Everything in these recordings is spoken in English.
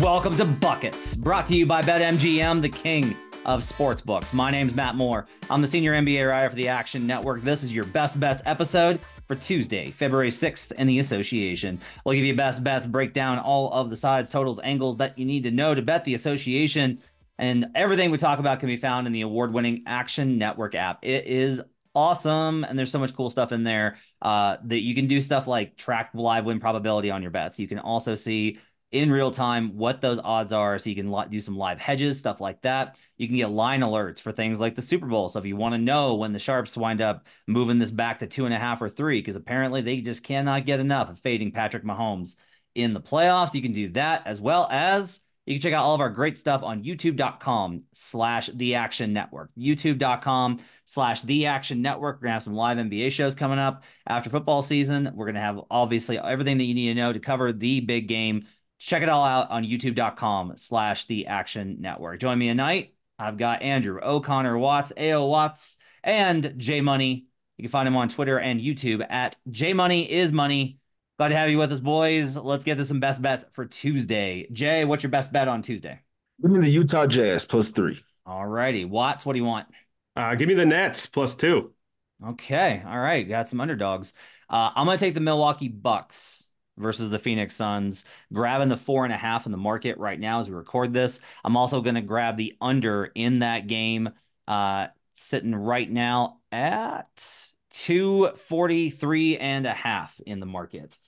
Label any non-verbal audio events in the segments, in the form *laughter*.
Welcome to Buckets, brought to you by BetMGM, the king of sportsbooks. My name's Matt Moore. I'm the senior NBA writer for the Action Network. This is your best bets episode for Tuesday, February 6th in the association. We'll give you best bets, break down all of the sides, totals, angles that you need to know to bet the association. And everything we talk about can be found in the award winning Action Network app. It is awesome and there's so much cool stuff in there uh, that you can do stuff like track live win probability on your bets you can also see in real time what those odds are so you can do some live hedges stuff like that. You can get line alerts for things like the super bowl. So if you want to know when the sharps wind up moving this back to two and a half or three because apparently they just cannot get enough of fading patrick mahomes in the playoffs you can do that as well as you can check out all of our great stuff on youtube.com slash the action network. youtube.com slash the action network. We're gonna have some live nba shows coming up after football season. We're gonna have obviously everything that you need to know to cover the big game check it all out on youtube.com slash the action network join me tonight i've got andrew o'connor watts ao watts and j money you can find him on twitter and youtube at j money is money Glad to have you with us, boys. Let's get to some best bets for Tuesday. Jay, what's your best bet on Tuesday? Give me the Utah Jazz plus three. All righty. Watts, what do you want? Uh, give me the Nets plus two. Okay. All right. Got some underdogs. Uh, I'm going to take the Milwaukee Bucks versus the Phoenix Suns, grabbing the four and a half in the market right now as we record this. I'm also going to grab the under in that game, uh, sitting right now at 243 and a half in the market.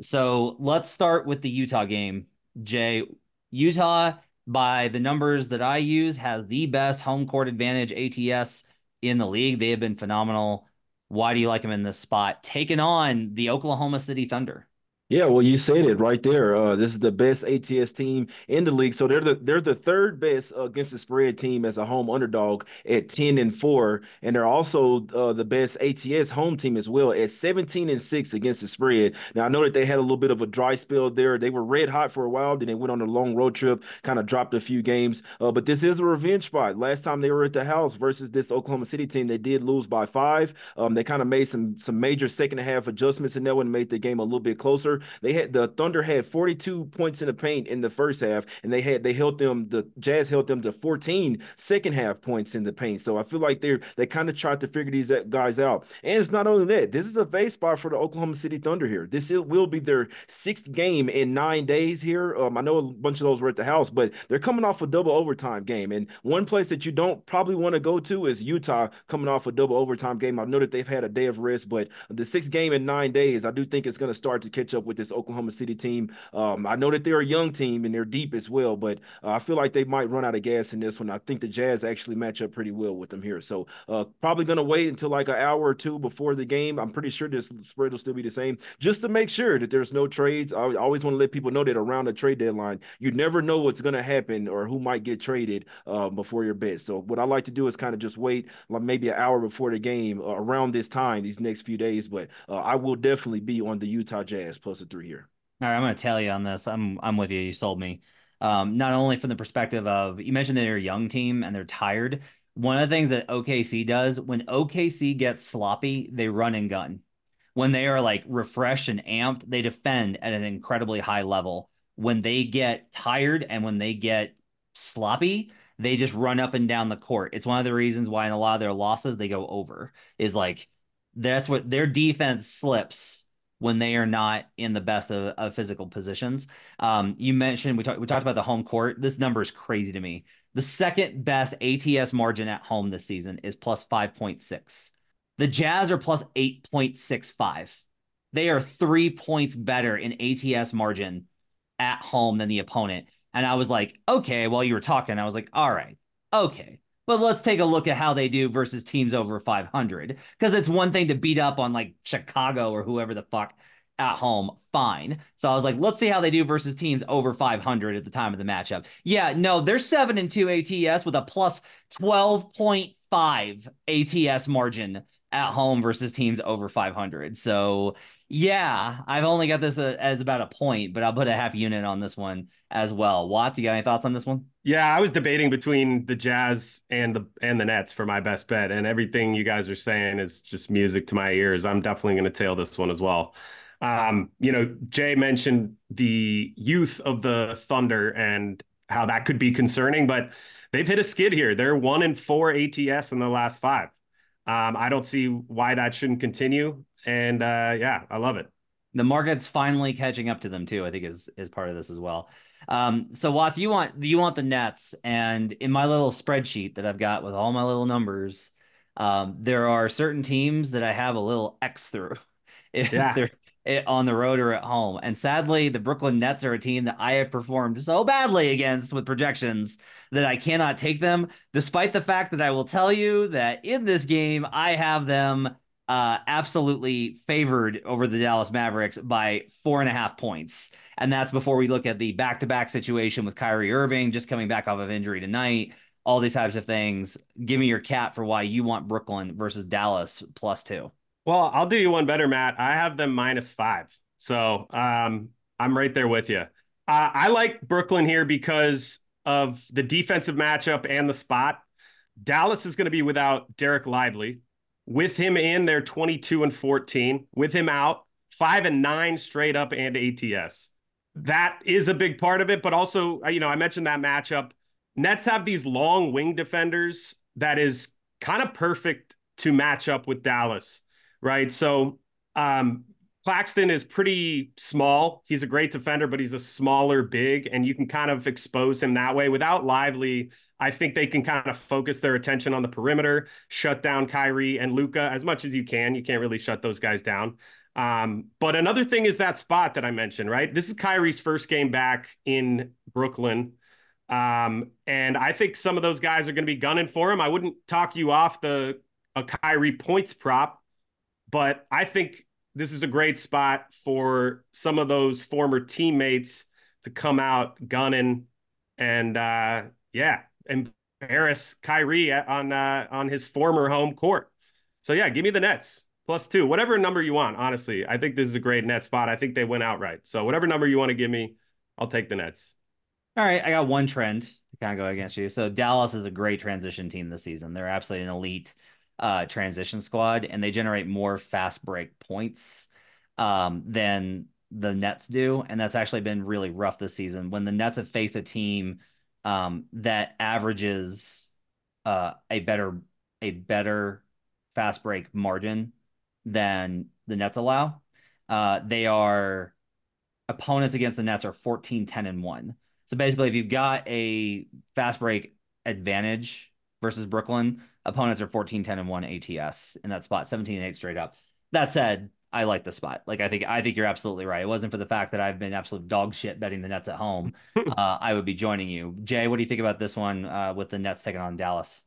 So let's start with the Utah game. Jay, Utah, by the numbers that I use, has the best home court advantage ATS in the league. They have been phenomenal. Why do you like them in this spot? Taking on the Oklahoma City Thunder. Yeah, well, you said it right there. Uh, this is the best ATS team in the league, so they're the they're the third best against the spread team as a home underdog at ten and four, and they're also uh, the best ATS home team as well at seventeen and six against the spread. Now I know that they had a little bit of a dry spell there; they were red hot for a while, then they went on a long road trip, kind of dropped a few games. Uh, but this is a revenge spot. Last time they were at the house versus this Oklahoma City team, they did lose by five. Um, they kind of made some some major second half adjustments in that one, made the game a little bit closer. They had the Thunder had 42 points in the paint in the first half, and they had they held them the Jazz held them to 14 second half points in the paint. So I feel like they're they kind of tried to figure these guys out. And it's not only that, this is a face spot for the Oklahoma City Thunder here. This will be their sixth game in nine days here. Um, I know a bunch of those were at the house, but they're coming off a double overtime game. And one place that you don't probably want to go to is Utah coming off a double overtime game. I know that they've had a day of rest, but the sixth game in nine days, I do think it's going to start to catch up with this Oklahoma City team. Um, I know that they're a young team and they're deep as well, but uh, I feel like they might run out of gas in this one. I think the Jazz actually match up pretty well with them here. So uh, probably going to wait until like an hour or two before the game. I'm pretty sure this spread will still be the same, just to make sure that there's no trades. I always want to let people know that around the trade deadline, you never know what's going to happen or who might get traded uh, before your bet. So what I like to do is kind of just wait like maybe an hour before the game uh, around this time, these next few days. But uh, I will definitely be on the Utah Jazz plus a three here. All right, I'm going to tell you on this. I'm I'm with you. You sold me. Um, not only from the perspective of you mentioned that they're a young team and they're tired. One of the things that OKC does when OKC gets sloppy, they run and gun. When they are like refreshed and amped, they defend at an incredibly high level. When they get tired and when they get sloppy, they just run up and down the court. It's one of the reasons why in a lot of their losses they go over. Is like that's what their defense slips when they are not in the best of, of physical positions. Um, you mentioned we talked we talked about the home court. This number is crazy to me. The second best ATS margin at home this season is plus 5.6. The Jazz are plus 8.65. They are three points better in ATS margin at home than the opponent. And I was like, okay, while you were talking, I was like, all right, okay. But let's take a look at how they do versus teams over 500. Because it's one thing to beat up on like Chicago or whoever the fuck at home. Fine. So I was like, let's see how they do versus teams over 500 at the time of the matchup. Yeah, no, they're 7 and 2 ATS with a plus 12.5 ATS margin at home versus teams over 500. So yeah, I've only got this uh, as about a point, but I'll put a half unit on this one as well. Watts, you got any thoughts on this one? Yeah, I was debating between the Jazz and the and the Nets for my best bet, and everything you guys are saying is just music to my ears. I'm definitely going to tail this one as well. Um, you know, Jay mentioned the youth of the Thunder and how that could be concerning, but they've hit a skid here. They're one in four ATS in the last five. Um, I don't see why that shouldn't continue. And uh, yeah, I love it. The market's finally catching up to them too. I think is is part of this as well. Um, so Watts, you want you want the Nets, and in my little spreadsheet that I've got with all my little numbers, um, there are certain teams that I have a little X through *laughs* if yeah. they're eh, on the road or at home. And sadly, the Brooklyn Nets are a team that I have performed so badly against with projections that I cannot take them, despite the fact that I will tell you that in this game, I have them uh, absolutely favored over the Dallas Mavericks by four and a half points. And that's before we look at the back to back situation with Kyrie Irving just coming back off of injury tonight, all these types of things. Give me your cat for why you want Brooklyn versus Dallas plus two. Well, I'll do you one better, Matt. I have them minus five. So um, I'm right there with you. Uh, I like Brooklyn here because of the defensive matchup and the spot. Dallas is going to be without Dereck Lively. With him in, they're 22 and 14. With him out, five and nine straight up and ATS. That is a big part of it. But also, uh, you know, I mentioned that matchup. Nets have these long wing defenders that is kind of perfect to match up with Dallas, right? So um, Claxton is pretty small. He's a great defender, but he's a smaller big, and you can kind of expose him that way. Without Lively, I think they can kind of focus their attention on the perimeter, shut down Kyrie and Luka as much as you can. You can't really shut those guys down. Um, but another thing is that spot that I mentioned, right? This is Kyrie's first game back in Brooklyn. Um, and I think some of those guys are going to be gunning for him. I wouldn't talk you off the a Kyrie points prop, but I think this is a great spot for some of those former teammates to come out gunning and uh, yeah, embarrass Kyrie on uh, on his former home court. So yeah, give me the Nets plus two, whatever number you want. Honestly, I think this is a great net spot. I think they went outright. So whatever number you want to give me, I'll take the Nets. All right, I got one trend to kind of go against you. So Dallas is a great transition team this season. They're absolutely an elite uh, transition squad, and they generate more fast break points um, than the Nets do, and that's actually been really rough this season. When the Nets have faced a team um, that averages uh, a better a better fast break margin than the Nets allow, uh, they are opponents against the Nets are 14, 10, and 1. So basically, if you've got a fast break advantage versus Brooklyn, opponents are 14, 10, and 1 ATS in that spot, 17 and 8 straight up. That said, I like the spot. Like I think I think you're absolutely right. It wasn't for the fact that I've been absolute dog shit betting the Nets at home. *laughs* uh, I would be joining you. Jay, what do you think about this one uh, with the Nets taking on Dallas?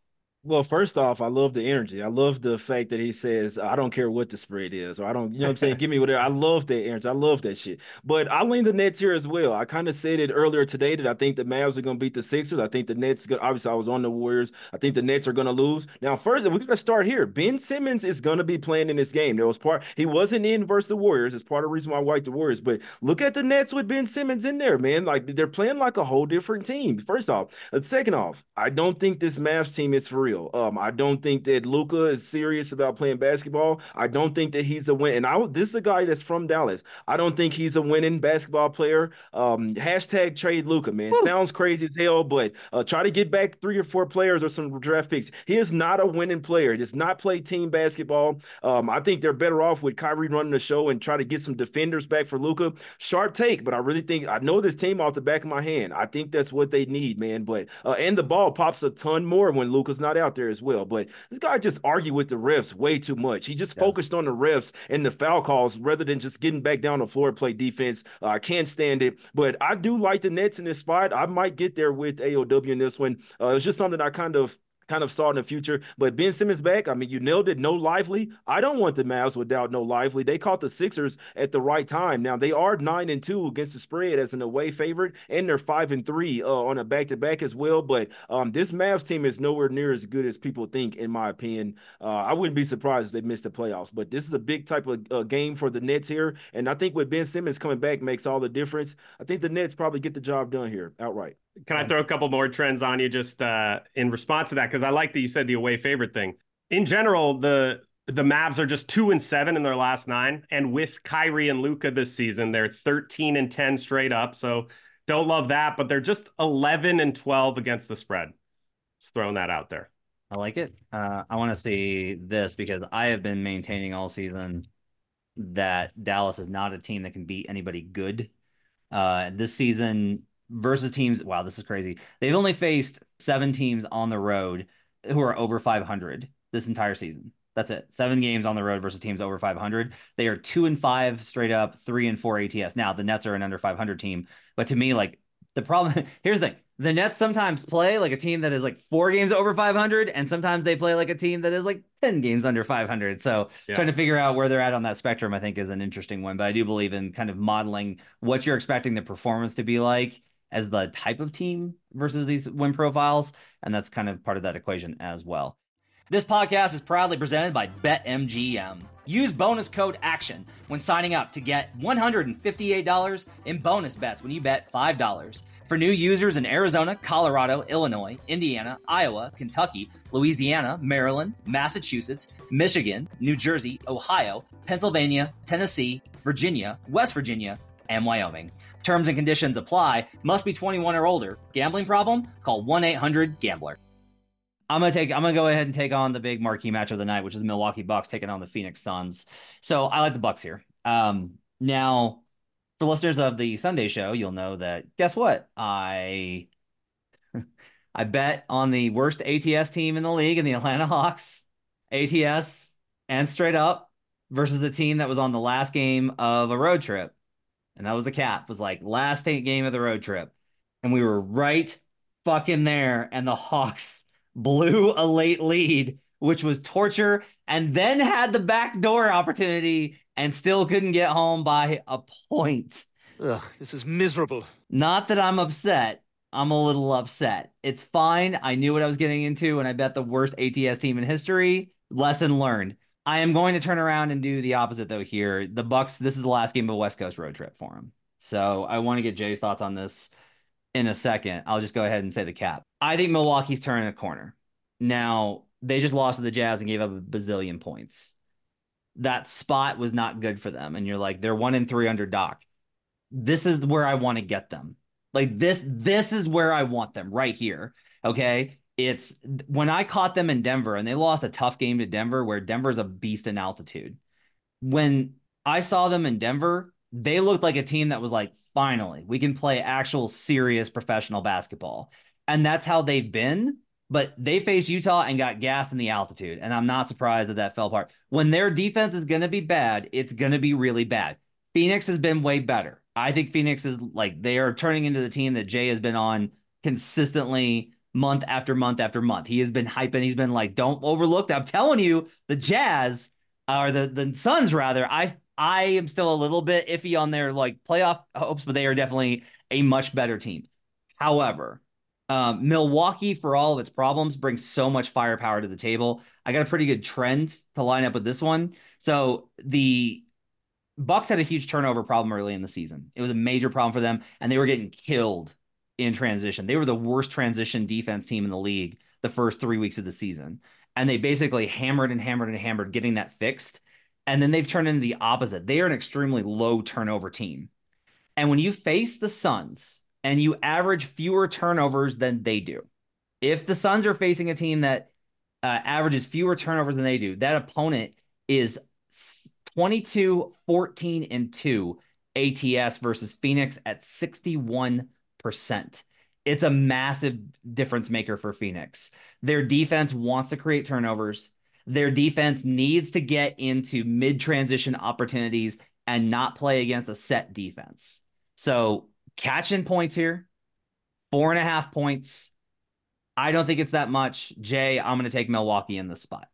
Well, first off, I love the energy. I love the fact that he says, I don't care what the spread is, or I don't, you know what I'm saying? Give me *laughs* whatever. I love that energy. I love that shit. But I lean the Nets here as well. I kind of said it earlier today that I think the Mavs are going to beat the Sixers. I think the Nets, obviously, I was on the Warriors. I think the Nets are going to lose. Now, first, we got to start here. Ben Simmons is going to be playing in this game. There was part, he wasn't in versus the Warriors. It's part of the reason why I like the Warriors. But look at the Nets with Ben Simmons in there, man. Like they're playing like a whole different team. First off, uh, second off, I don't think this Mavs team is for real. Um, I don't don't think that Luka is serious about playing basketball. I don't think that he's a win. And I this is a guy that's from Dallas. I don't think he's a winning basketball player. Um, hashtag trade Luka, man. Woo. Sounds crazy as hell, but uh, try to get back three or four players or some draft picks. He is not a winning player. He does not play team basketball. Um, I think they're better off with Kyrie running the show and try to get some defenders back for Luka. Sharp take, but I really think I know this team off the back of my hand. I think that's what they need, man. But uh, and the ball pops a ton more when Luka's not out there as well. But this guy just argued with the refs way too much. He just yes. focused on the refs and the foul calls rather than just getting back down the floor play defense. Uh, I can't stand it, but I do like the Nets in this spot. I might get there with AOW in this one. Uh, it's just something I kind of kind of saw in the future. But Ben Simmons back, I mean, you nailed it. No Lively. I don't want the Mavs without no Lively. They caught the Sixers at the right time. Now they are nine and two against the spread as an away favorite, and they're five and three uh, on a back to back as well. But um, this Mavs team is nowhere near as good as people think, in my opinion. Uh, I wouldn't be surprised if they missed the playoffs. But this is a big type of uh, game for the Nets here, and I think with Ben Simmons coming back makes all the difference. I think the Nets probably get the job done here outright. Can I throw a couple more trends on you just uh, in response to that? Because I like that you said the away favorite thing. In general, the the Mavs are just two and seven in their last nine, and with Kyrie and Luka this season, they're thirteen and ten straight up. So don't love that, but they're just eleven and twelve against the spread. Just throwing that out there. I like it. Uh, I want to see this because I have been maintaining all season that Dallas is not a team that can beat anybody good. Uh, this season versus teams, wow, this is crazy. They've only faced seven teams on the road who are over 500 this entire season. That's it. Seven games on the road versus teams over 500. They are two and five straight up, three and four ATS. Now the Nets are an under 500 team, but to me, like the problem *laughs* here's the thing: the Nets sometimes play like a team that is like four games over 500, and sometimes they play like a team that is like 10 games under 500. So yeah. trying to figure out where they're at on that spectrum, I think, is an interesting one. But I do believe in kind of modeling what you're expecting the performance to be like as the type of team versus these win profiles. And that's kind of part of that equation as well. This podcast is proudly presented by BetMGM. Use bonus code ACTION when signing up to get $158 in bonus bets when you bet $5. For new users in Arizona, Colorado, Illinois, Indiana, Iowa, Kentucky, Louisiana, Maryland, Massachusetts, Michigan, New Jersey, Ohio, Pennsylvania, Tennessee, Virginia, West Virginia, and Wyoming. Terms and conditions apply. Must be 21 or older. Gambling problem? Call 1-800-GAMBLER. I'm gonna take. I'm gonna go ahead and take on the big marquee match of the night, which is the Milwaukee Bucks taking on the Phoenix Suns. So I like the Bucks here. Um, now, for listeners of the Sunday show, you'll know that. Guess what? I *laughs* I bet on the worst ATS team in the league in the Atlanta Hawks, ATS and straight up versus a team that was on the last game of a road trip and that was the cap. Was like last game of the road trip. And we were right fucking there. And the hawks *laughs* blew a late lead which was torture and then had the backdoor opportunity and still couldn't get home by a point. Ugh this is miserable. Not that i'm upset. I'm a little upset. It's fine. I knew what i was getting into and i bet the worst ats team in history. Lesson learned I am going to turn around and do the opposite though here. The Bucks, this is the last game of a West Coast road trip for them. So I want to get Jay's thoughts on this in a second. I'll just go ahead and say the cap. I think Milwaukee's turning a corner. Now, they just lost to the Jazz and gave up a bazillion points. That spot was not good for them. And you're like, they're one in three under Doc. This is where I want to get them. Like this, this is where I want them right here. Okay it's when I caught them in Denver and they lost a tough game to Denver where Denver's a beast in altitude. When I saw them in Denver, they looked like a team that was like, finally, we can play actual serious professional basketball. And that's how they've been. But they faced Utah and got gassed in the altitude. And I'm not surprised that that fell apart. When their defense is going to be bad, it's going to be really bad. Phoenix has been way better. I think Phoenix is like, they are turning into the team that Jay has been on consistently month after month after month. He has been hyping. He's been like, don't overlook that. I'm telling you, the Jazz or the the Suns rather. I I am still a little bit iffy on their like playoff hopes, but they are definitely a much better team. However, um, Milwaukee, for all of its problems, brings so much firepower to the table. I got a pretty good trend to line up with this one. So the Bucks had a huge turnover problem early in the season. It was a major problem for them, and they were getting killed in transition. They were the worst transition defense team in the league the first three weeks of the season. And they basically hammered and hammered and hammered getting that fixed. And then they've turned into the opposite. They are an extremely low turnover team. And when you face the Suns and you average fewer turnovers than they do, if the Suns are facing a team that uh, averages fewer turnovers than they do, that opponent is 22, 14, and 2 ATS versus Phoenix at 61 percent. It's a massive difference maker for Phoenix. Their defense wants to create turnovers. Their defense needs to get into mid transition opportunities and not play against a set defense. So catching points here, four and a half points. I don't think it's that much. Jay, I'm going to take Milwaukee in this spot.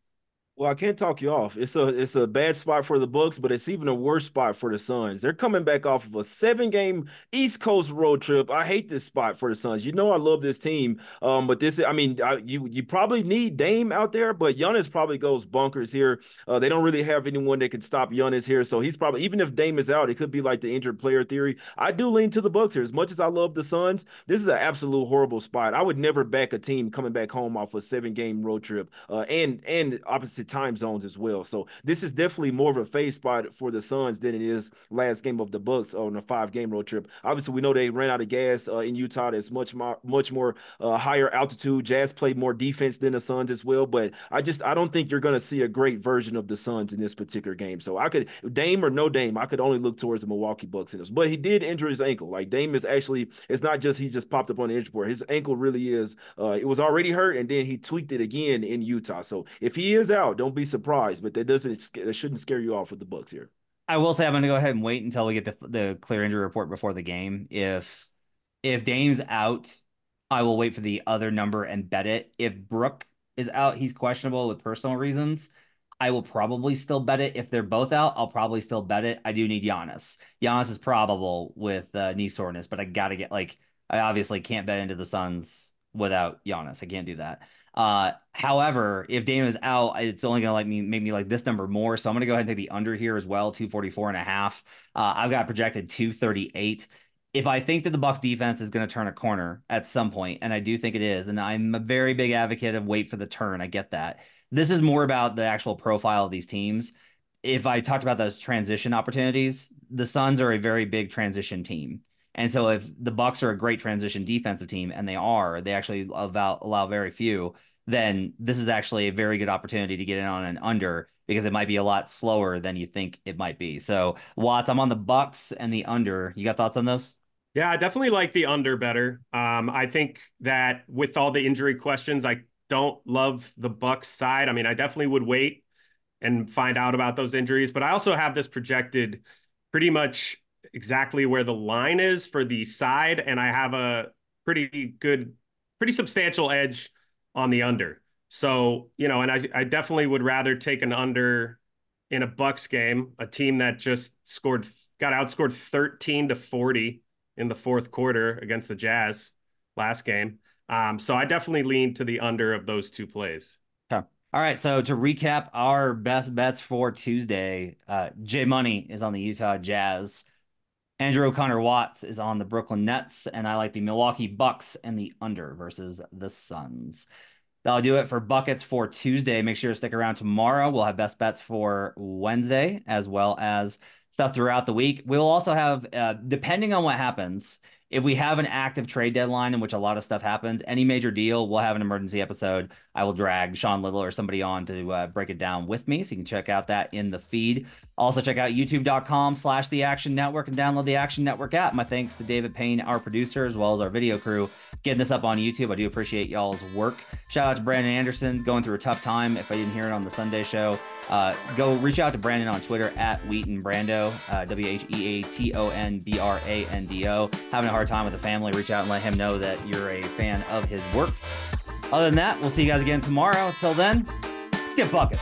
Well, I can't talk you off. It's a it's a bad spot for the Bucks, but it's even a worse spot for the Suns. They're coming back off of a seven game East Coast road trip. I hate this spot for the Suns. You know I love this team, um, but this I mean I, you you probably need Dame out there, but Giannis probably goes bunkers here. Uh, they don't really have anyone that can stop Giannis here, so he's probably even if Dame is out, it could be like the injured player theory. I do lean to the Bucks here. As much as I love the Suns, this is an absolute horrible spot. I would never back a team coming back home off a seven game road trip uh, and and opposite time zones as well. So this is definitely more of a phase spot for the Suns than it is last game of the Bucks on a five game road trip. Obviously, we know they ran out of gas uh, in Utah. That's much more much more uh, higher altitude. Jazz played more defense than the Suns as well. But I just I don't think you're going to see a great version of the Suns in this particular game. So I could Dame or no Dame, I could only look towards the Milwaukee Bucks in this. But he did injure his ankle. Like Dame is actually it's not just he just popped up on the injury board. His ankle really is. Uh, it was already hurt, and then he tweaked it again in Utah. So if he is out, don't be surprised, but that doesn't that shouldn't scare you off with the Bucks here. I will say I'm going to go ahead and wait until we get the the clear injury report before the game. If if Dame's out, I will wait for the other number and bet it. If Brook is out, he's questionable with personal reasons. I will probably still bet it. If they're both out, I'll probably still bet it. I do need Giannis. Giannis is probable with uh, knee soreness, but I got to get like I obviously can't bet into the Suns without Giannis. I can't do that. Uh, however, if Dame is out, it's only gonna like me make me like this number more. So I'm gonna go ahead and take the under here as well, 244 and a half. Uh, I've got projected 238. If I think that the Bucks defense is going to turn a corner at some point, and I do think it is, and I'm a very big advocate of wait for the turn. I get that. This is more about the actual profile of these teams. If I talked about those transition opportunities, the Suns are a very big transition team. And so if the Bucks are a great transition defensive team, and they are, they actually allow, allow very few, then this is actually a very good opportunity to get in on an under because it might be a lot slower than you think it might be. So Watts, I'm on the Bucks and the under. You got thoughts on those? Yeah, I definitely like the under better. Um, I think that with all the injury questions, I don't love the Bucks side. I mean, I definitely would wait and find out about those injuries, but I also have this projected pretty much exactly where the line is for the side, and I have a pretty good, pretty substantial edge on the under. So, you know, and I, I definitely would rather take an under in a Bucks game, a team that just scored, got outscored 13 to 40 in the fourth quarter against the Jazz last game. Um, so I definitely lean to the under of those two plays. All right. So to recap our best bets for Tuesday, uh, Jay Money is on the Utah Jazz. Andrew O'Connor Watts is on the Brooklyn Nets, and I like the Milwaukee Bucks and the under versus the Suns. That'll do it for buckets for Tuesday. Make sure to stick around tomorrow. We'll have best bets for Wednesday as well as stuff throughout the week. We'll also have, uh, depending on what happens, if we have an active trade deadline in which a lot of stuff happens, any major deal, we'll have an emergency episode. I will drag Sean Little or somebody on to uh, break it down with me. So you can check out that in the feed. Also check out youtube.com slash the action network and download the action network app. My thanks to David Payne, our producer, as well as our video crew getting this up on YouTube. I do appreciate y'all's work. Shout out to Brandon Anderson going through a tough time. If I didn't hear it on the Sunday show, uh, go reach out to Brandon on Twitter at Wheaton Brando, uh, W H E A T O N B R A N D O. Having a hard time with the family, reach out and let him know that you're a fan of his work. Other than that, we'll see you guys again tomorrow. Until then, get buckets.